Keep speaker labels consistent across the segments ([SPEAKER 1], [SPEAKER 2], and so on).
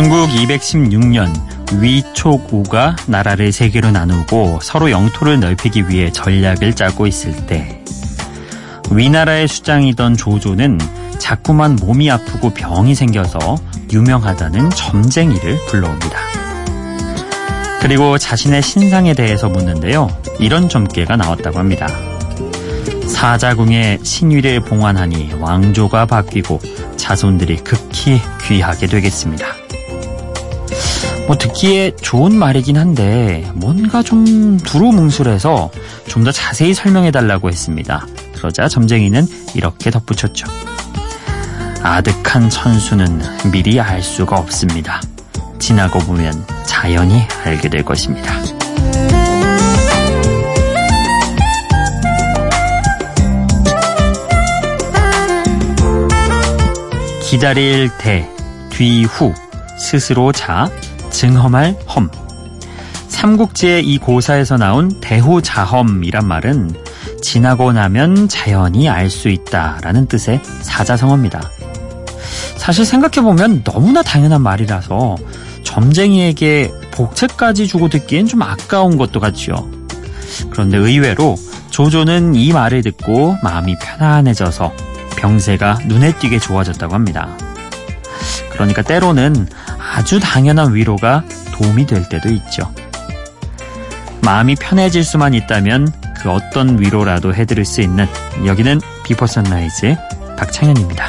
[SPEAKER 1] 중국 216년 위촉우가 나라를 세 개로 나누고 서로 영토를 넓히기 위해 전략을 짜고 있을 때 위나라의 수장이던 조조는 자꾸만 몸이 아프고 병이 생겨서 유명하다는 점쟁이를 불러옵니다. 그리고 자신의 신상에 대해서 묻는데요. 이런 점괘가 나왔다고 합니다. 사자궁의 신위를 봉환하니 왕조가 바뀌고 자손들이 극히 귀하게 되겠습니다. 뭐 듣기에 좋은 말이긴 한데 뭔가 좀 두루뭉술해서 좀 더 자세히 설명해 달라고 했습니다. 그러자 점쟁이는 이렇게 덧붙였죠. 아득한 천수는 미리 알 수가 없습니다. 지나고 보면 자연히 알게 될 것입니다. 기다릴 대, 뒤후, 스스로 자, 증험할 험. 삼국지의 이 고사에서 나온 대후자험이란 말은 지나고 나면 자연히 알 수 있다라는 뜻의 사자성어입니다. 사실 생각해보면 너무나 당연한 말이라서 점쟁이에게 복채까지 주고 듣기엔 좀 아까운 것도 같지요. 그런데 의외로 조조는 이 말을 듣고 마음이 편안해져서 병세가 눈에 띄게 좋아졌다고 합니다. 그러니까 때로는 아주 당연한 위로가 도움이 될 때도 있죠. 마음이 편해질 수만 있다면 그 어떤 위로라도 해드릴 수 있는 여기는 비퍼 선라이즈의 박창현입니다.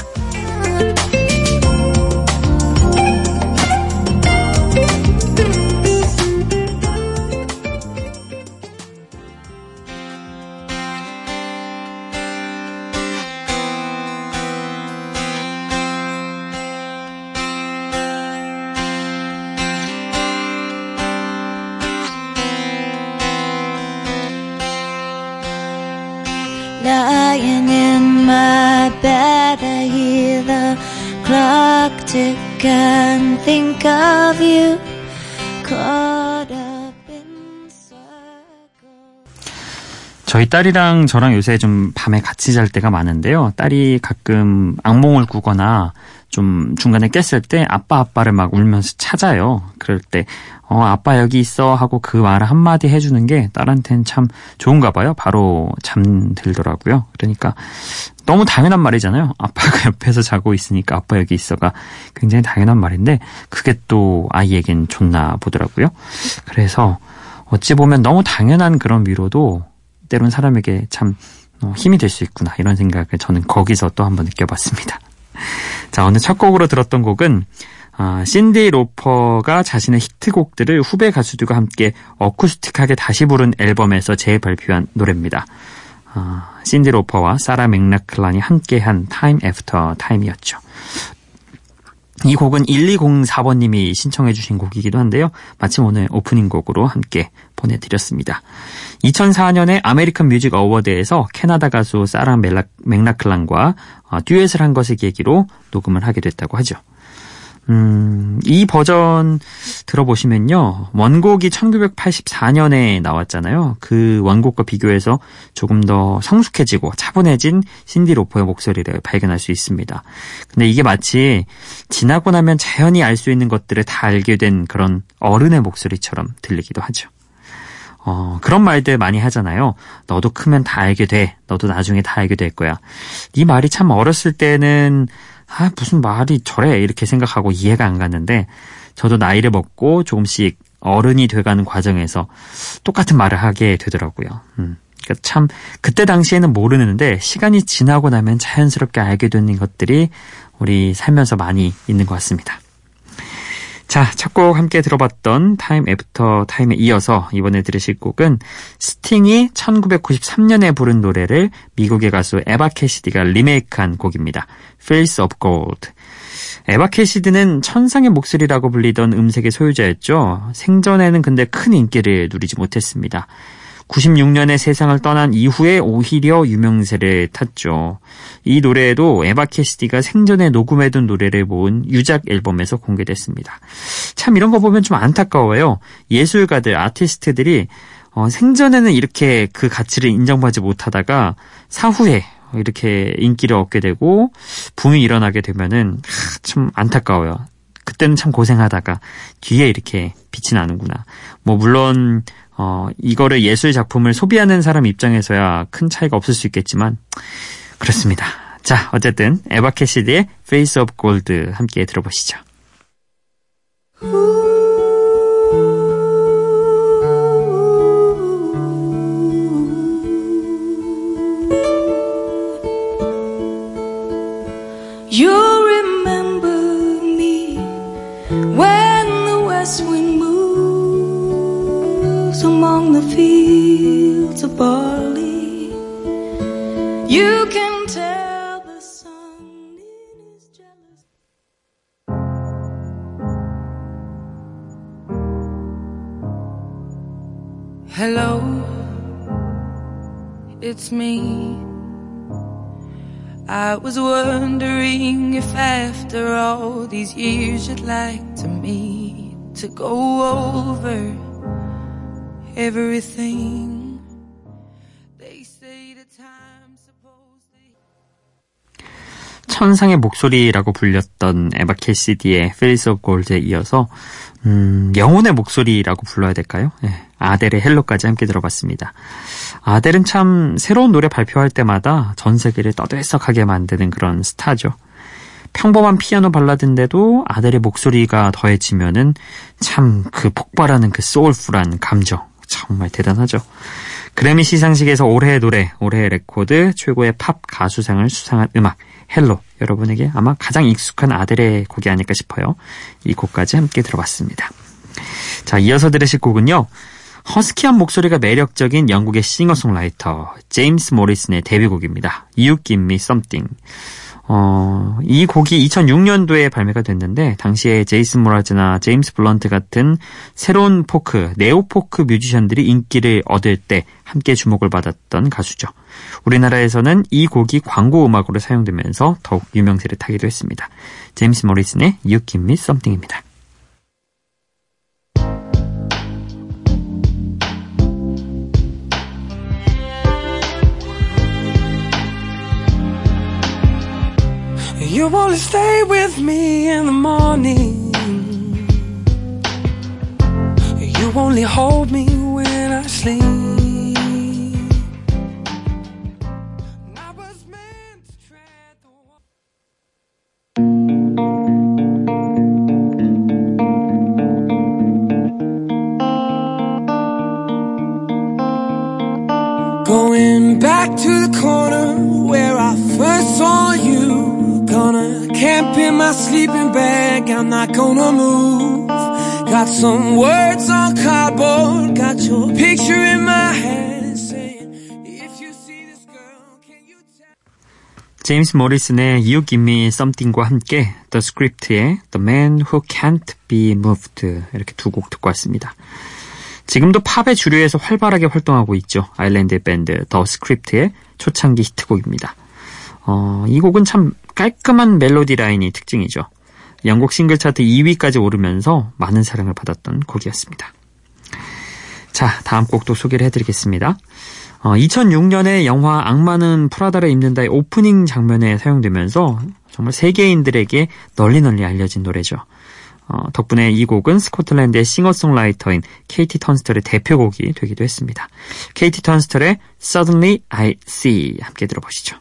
[SPEAKER 1] 저희 딸이랑 저랑 요새 좀 밤에 같이 잘 때가 많은데요. 딸이 가끔 악몽을 꾸거나 좀 중간에 깼을 때 아빠 아빠를 막 울면서 찾아요. 그럴 때 어, 아빠 여기 있어 하고 그 말을 한마디 해주는 게 딸한테는 참 좋은가 봐요. 바로 잠들더라고요. 그러니까 너무 당연한 말이잖아요. 아빠가 옆에서 자고 있으니까 아빠 여기 있어가 굉장히 당연한 말인데 그게 또 아이에겐 좋나 보더라고요. 그래서 어찌 보면 너무 당연한 그런 위로도 때론 사람에게 참 어, 힘이 될 수 있구나 이런 생각을 저는 거기서 또 한번 느껴봤습니다. 자 오늘 첫 곡으로 들었던 곡은 아, 신디 로퍼가 자신의 히트곡들을 후배 가수들과 함께 어쿠스틱하게 다시 부른 앨범에서 재발표한 노래입니다. 아, 신디 로퍼와 사라 맥락클란이 함께한 Time After Time이었죠. 이 곡은 1204번님이 신청해 주신 곡이기도 한데요. 마침 오늘 오프닝 곡으로 함께 보내드렸습니다. 2004년에 American Music Award에서 캐나다 가수 사라 맥락클란과 어, 듀엣을 한 것을 계기로 녹음을 하게 됐다고 하죠. 음, 이 버전 들어보시면요. 원곡이 1984년에 나왔잖아요. 그 원곡과 비교해서 조금 더 성숙해지고 차분해진 신디 로퍼의 목소리를 발견할 수 있습니다. 근데 이게 마치 지나고 나면 자연히 알 수 있는 것들을 다 알게 된 그런 어른의 목소리처럼 들리기도 하죠. 어, 그런 말들 많이 하잖아요. 너도 크면 다 알게 돼. 너도 나중에 다 알게 될 거야. 이 말이 참 어렸을 때는 아, 무슨 말이 저래 이렇게 생각하고 이해가 안 갔는데 저도 나이를 먹고 조금씩 어른이 돼가는 과정에서 똑같은 말을 하게 되더라고요. 음. 그러니까 참 그때 당시에는 모르는데 시간이 지나고 나면 자연스럽게 알게 되는 것들이 우리 살면서 많이 있는 것 같습니다. 자, 첫 곡 함께 들어봤던 Time After Time에 이어서 이번에 들으실 곡은 스팅이 1993년에 부른 노래를 미국의 가수 에바 캐시디가 리메이크한 곡입니다. Fields of Gold. 에바 캐시디는 천상의 목소리라고 불리던 음색의 소유자였죠. 생전에는 근데 큰 인기를 누리지 못했습니다. 96년에 세상을 떠난 이후에 오히려 유명세를 탔죠. 이 노래도 에바 캐시디가 생전에 녹음해둔 노래를 모은 유작 앨범에서 공개됐습니다. 참 이런 거 보면 좀 안타까워요. 예술가들, 아티스트들이 어, 생전에는 이렇게 그 가치를 인정받지 못하다가 사후에 이렇게 인기를 얻게 되고 붐이 일어나게 되면은 참 안타까워요. 그때는 참 고생하다가 뒤에 이렇게 빛이 나는구나. 뭐 물론 어 이거를 예술 작품을 소비하는 사람 입장에서야 큰 차이가 없을 수 있겠지만 그렇습니다. 자, 어쨌든 에바 캐시디의 Face of Gold 함께 들어보시죠.
[SPEAKER 2] Fields of barley. You can tell the sun is jealous. Hello, it's me. I was wondering if after all these years you'd like to meet to go over everything. They say that time's supposed to
[SPEAKER 1] 천상의 목소리라고 불렸던 에바 캐시디의 Fields of Gold에 이어서 음, 영혼의 목소리라고 불러야 될까요? 예, 아델의 Hello까지 함께 들어봤습니다. 아델은 참 새로운 노래 발표할 때마다 전 세계를 떠들썩하게 만드는 그런 스타죠. 평범한 피아노 발라드인데도 아델의 목소리가 더해지면은 참 그 폭발하는 그 soulful한 감정 정말 대단하죠. 그래미 시상식에서 올해의 노래, 올해의 레코드, 최고의 팝 가수상을 수상한 음악 Hello 여러분에게 아마 가장 익숙한 아델의 곡이 아닐까 싶어요. 이 곡까지 함께 들어봤습니다. 자, 이어서 들으실 곡은요. 허스키한 목소리가 매력적인 영국의 싱어송라이터 제임스 모리슨의 데뷔곡입니다. You Give Me Something. 어, 이 곡이 2006년도에 발매가 됐는데 당시에 제이슨 므라즈나 제임스 블런트 같은 새로운 포크, neo 포크 뮤지션들이 인기를 얻을 때 함께 주목을 받았던 가수죠. 우리나라에서는 이 곡이 광고 음악으로 사용되면서 더욱 유명세를 타기도 했습니다. 제임스 모리슨의 You Give Me Something입니다.
[SPEAKER 2] You wanna stay with me in the morning. You only hold me when I sleep. I'm not gonna move. Got some words on cardboard. Got your picture in my head saying, If you see this girl, can you tell?
[SPEAKER 1] 제임스 모리슨의 You Give Me Something과 함께 The Script의 The Man Who Can't Be Moved 이렇게 두 곡 듣고 왔습니다. 지금도 팝의 주류에서 활발하게 활동하고 있죠. 아일랜드 밴드 The Script의 초창기 히트곡입니다. 어, 이 곡은 참 깔끔한 멜로디 라인이 특징이죠. 영국 싱글 차트 2위까지 오르면서 많은 사랑을 받았던 곡이었습니다. 자, 다음 곡도 소개를 해드리겠습니다. 어, 2006년에 영화 악마는 프라다를 입는다의 오프닝 장면에 사용되면서 정말 세계인들에게 널리 널리 알려진 노래죠. 어, 덕분에 이 곡은 스코틀랜드의 싱어송라이터인 케이티 턴스털의 대표곡이 되기도 했습니다. 케이티 턴스털의 Suddenly I See 함께 들어보시죠.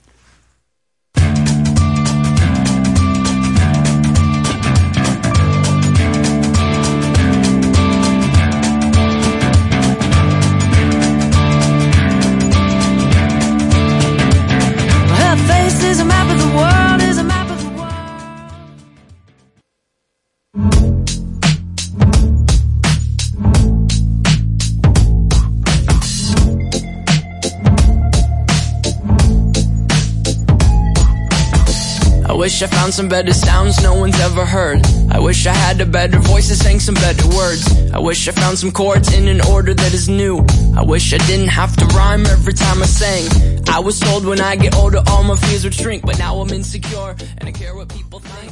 [SPEAKER 3] wish I found some better sounds no one's ever heard. I wish I had a better voice that sang some better words. I wish I found some chords in an order that is new. I wish I didn't have to rhyme every time I sang. I was told when I get older all my fears would shrink, but now I'm insecure and I care what people think.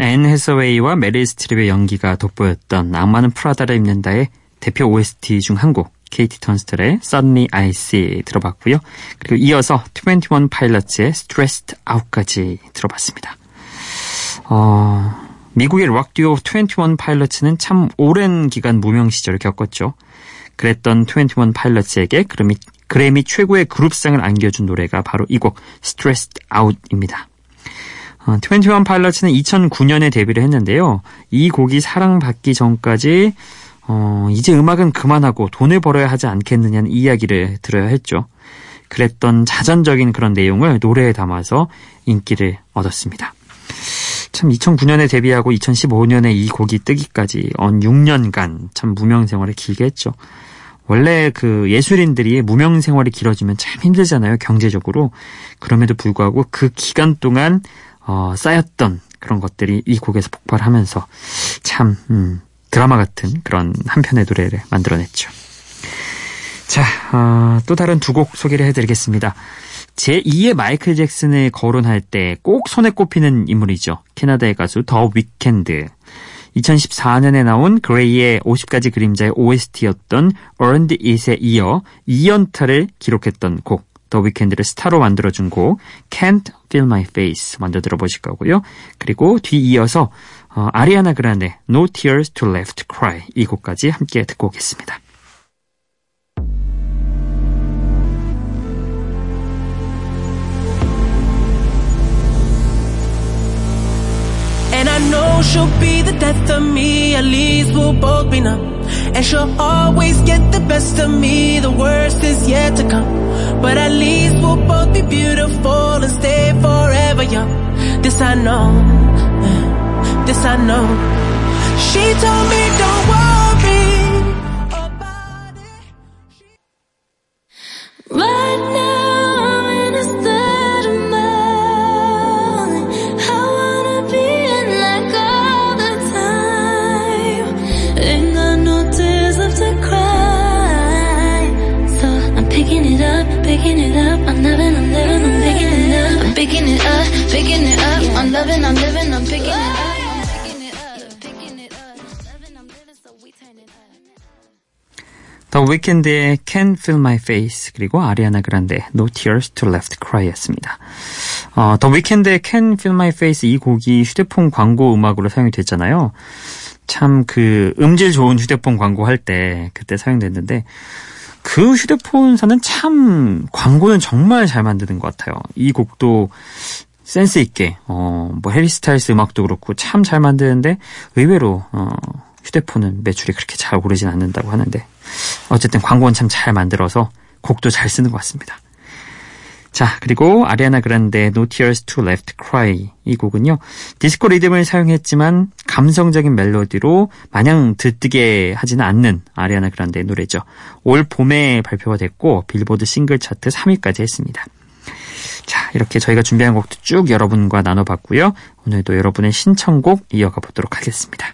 [SPEAKER 1] 앤 해서웨이와 메릴 스트립의 연기가 돋보였던 악마는 프라다를 입는다의 대표 OST 중 한 곡, 케이티 턴스텔의 Suddenly I See 들어봤고요. 그리고 이어서 21 파일럿의 Stressed Out까지 들어봤습니다. 어, 미국의 락 듀오 21 파일럿은 참 오랜 기간 무명 시절을 겪었죠. 그랬던 21 파일럿에게 그래미, 그래미 최고의 그룹상을 안겨준 노래가 바로 이 곡 Stressed Out입니다. 어, 21 파일럿은 2009년에 데뷔를 했는데요. 이 곡이 사랑받기 전까지 어, 이제 음악은 그만하고 돈을 벌어야 하지 않겠느냐는 이야기를 들어야 했죠. 그랬던 자전적인 그런 내용을 노래에 담아서 인기를 얻었습니다. 참 2009년에 데뷔하고 2015년에 이 곡이 뜨기까지 언 6년간 참 무명 생활을 길게 했죠. 원래 그 예술인들이 무명 생활이 길어지면 참 힘들잖아요, 경제적으로. 그럼에도 불구하고 그 기간 동안 어, 쌓였던 그런 것들이 이 곡에서 폭발하면서 참 음, 드라마 같은 그런 한 편의 노래를 만들어냈죠. 자, 어, 또 다른 두 곡 소개를 해드리겠습니다. 제2의 마이클 잭슨을 거론할 때 꼭 손에 꼽히는 인물이죠. 캐나다의 가수 더 위켄드. 2014년에 나온 그레이의 50가지 그림자의 OST였던 Earned It에 이어 2연타를 기록했던 곡. 더 위켄드를 스타로 만들어준 곡 Can't Feel My Face 먼저 들어보실 거고요. 그리고 뒤이어서 어, 아리아나 그란데 No Tears to Left Cry 이 곡까지 함께 듣고 오겠습니다.
[SPEAKER 2] And I know she'll be the death of me, at least we'll both be numb. And she'll always get the best of me, the worst is yet to come. But at least we'll both be beautiful and stay forever young. This I know, this I know. She told me don't worry about it.
[SPEAKER 4] Right now I'm in a state of mind. I wanna be in all the time. Ain't got no tears left to cry. So I'm picking it up, picking it up. I'm loving, I'm living, I'm picking it up. I'm picking it up, picking it up. I'm loving, I'm living, I'm picking it up.
[SPEAKER 1] 더 위켄드의 Can Feel My Face 그리고 아리아나 그란데 No Tears to Left Cry였습니다. 어, 더 위켄드의 Can Feel My Face 이 곡이 휴대폰 광고 음악으로 사용이 됐잖아요. 참 그 음질 좋은 휴대폰 광고 할 때 그때 사용됐는데 그 휴대폰사는 참 광고는 정말 잘 만드는 것 같아요. 이 곡도 센스 있게 어뭐 해리 스타일스 음악도 그렇고 참 잘 만드는데 의외로 어 휴대폰은 매출이 그렇게 잘 오르진 않는다고 하는데 어쨌든 광고는 참 잘 만들어서 곡도 잘 쓰는 것 같습니다. 자, 그리고 아리아나 그란데 No Tears Left to Cry 이 곡은요. 디스코 리듬을 사용했지만 감성적인 멜로디로 마냥 들뜨게 하지는 않는 아리아나 그란데의 노래죠. 올 봄에 발표가 됐고 빌보드 싱글 차트 3위까지 했습니다. 자, 이렇게 저희가 준비한 곡도 쭉 여러분과 나눠봤고요. 오늘도 여러분의 신청곡 이어가 보도록 하겠습니다.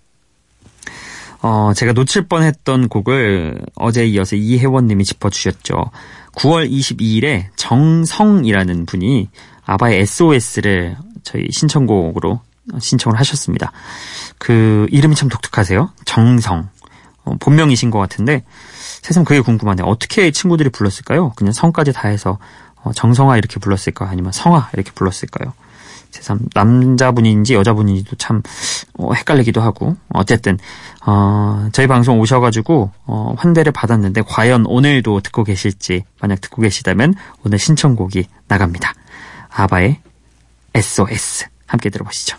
[SPEAKER 1] 어, 제가 놓칠 뻔했던 곡을 어제 이어서 이혜원님이 짚어주셨죠. 9월 22일에 정성이라는 분이 아바의 SOS를 저희 신청곡으로 신청을 하셨습니다. 그 이름이 참 독특하세요. 정성. 어, 본명이신 것 같은데 세상 그게 궁금하네요. 어떻게 친구들이 불렀을까요? 그냥 성까지 다 해서 어, 정성아 이렇게 불렀을까요? 아니면 성아 이렇게 불렀을까요? 세상 남자분인지 여자분인지도 참 어, 헷갈리기도 하고 어쨌든 어, 저희 방송 오셔가지고 어, 환대를 받았는데 과연 오늘도 듣고 계실지 만약 듣고 계시다면 오늘 신청곡이 나갑니다. 아바의 SOS 함께 들어보시죠.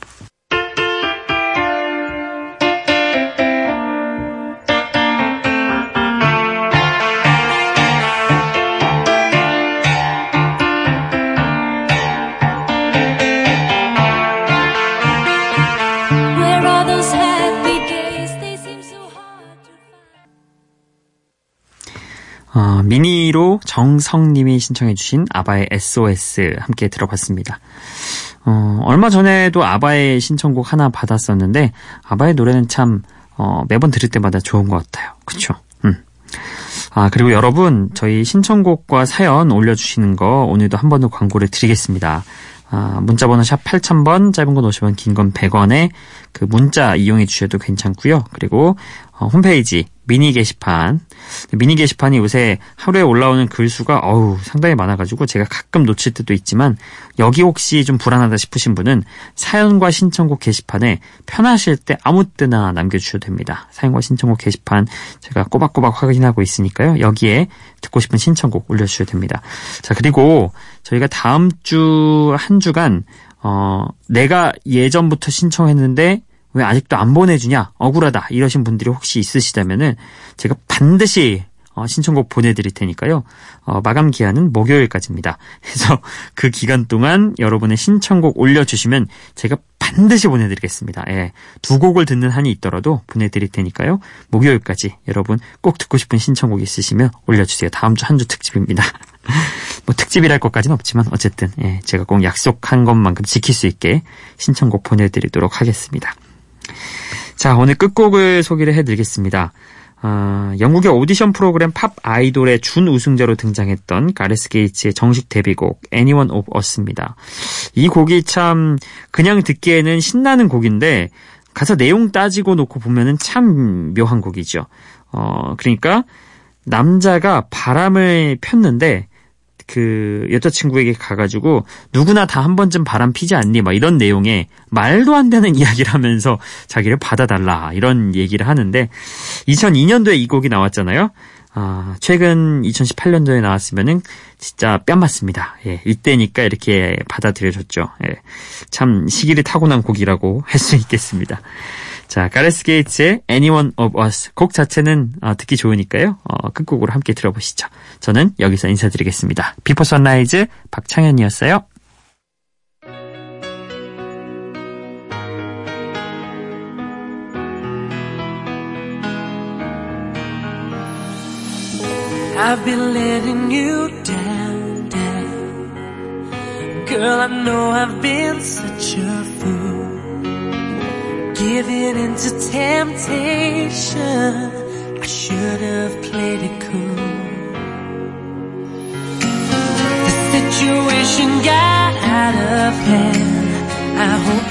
[SPEAKER 1] 어, 미니로 정성님이 신청해주신 아바의 SOS 함께 들어봤습니다. 어, 얼마 전에도 아바의 신청곡 하나 받았었는데 아바의 노래는 참 어, 매번 들을 때마다 좋은 것 같아요. 그쵸? 음. 아, 그리고 여러분, 저희 신청곡과 사연 올려주시는 거 오늘도 한 번 더 광고를 드리겠습니다. 아, 문자번호 샵 8000번, 짧은 건 50원, 긴 건 100원에 그 문자 이용해 주셔도 괜찮고요. 그리고 어, 홈페이지 미니 게시판 미니 게시판이 요새 하루에 올라오는 글 수가 어우 상당히 많아가지고 제가 가끔 놓칠 때도 있지만 여기 혹시 좀 불안하다 싶으신 분은 사연과 신청곡 게시판에 편하실 때 아무 때나 남겨주셔도 됩니다. 사연과 신청곡 게시판 제가 꼬박꼬박 확인하고 있으니까요. 여기에 듣고 싶은 신청곡 올려주셔도 됩니다. 자 그리고 저희가 다음 주 한 주간 어 내가 예전부터 신청했는데 왜 아직도 안 보내주냐 억울하다 이러신 분들이 혹시 있으시다면은 제가 반드시 어, 신청곡 보내드릴 테니까요. 어, 마감 기한은 목요일까지입니다. 그래서 그 기간 동안 여러분의 신청곡 올려주시면 제가 반드시 보내드리겠습니다. 예, 두 곡을 듣는 한이 있더라도 보내드릴 테니까요. 목요일까지 여러분 꼭 듣고 싶은 신청곡 있으시면 올려주세요. 다음 주 한주 특집입니다. 뭐 특집이랄 것까지는 없지만 어쨌든 예, 제가 꼭 약속한 것만큼 지킬 수 있게 신청곡 보내드리도록 하겠습니다. 자, 오늘 끝곡을 소개를 해드리겠습니다. 아, 영국의 오디션 프로그램 팝 아이돌의 준 우승자로 등장했던 가레스 게이츠의 정식 데뷔곡 Anyone of Us입니다. 이 곡이 참 그냥 듣기에는 신나는 곡인데 가사 내용 따지고 놓고 보면은 참 묘한 곡이죠. 어, 그러니까 남자가 바람을 폈는데 그 여자친구에게 가가지고 누구나 다 한 번쯤 바람 피지 않니? 막 이런 내용의 말도 안 되는 이야기를 하면서 자기를 받아달라 이런 얘기를 하는데 2002년도에 이 곡이 나왔잖아요. 아, 최근 2018년도에 나왔으면은 진짜 뺨 맞습니다. 예, 이때니까 이렇게 받아들여졌죠. 예, 참 시기를 타고난 곡이라고 할 수 있겠습니다. 자, 가레스 게이츠의 Anyone of Us 곡 자체는 어, 듣기 좋으니까요. 어, 끝곡으로 함께 들어보시죠. 저는 여기서 인사드리겠습니다. 비포 선라이즈 박창현이었어요.
[SPEAKER 2] I've been letting you down, down. Girl, I know I've been such a. Giving into temptation, I should have played it cool. The situation got out of hand. I hope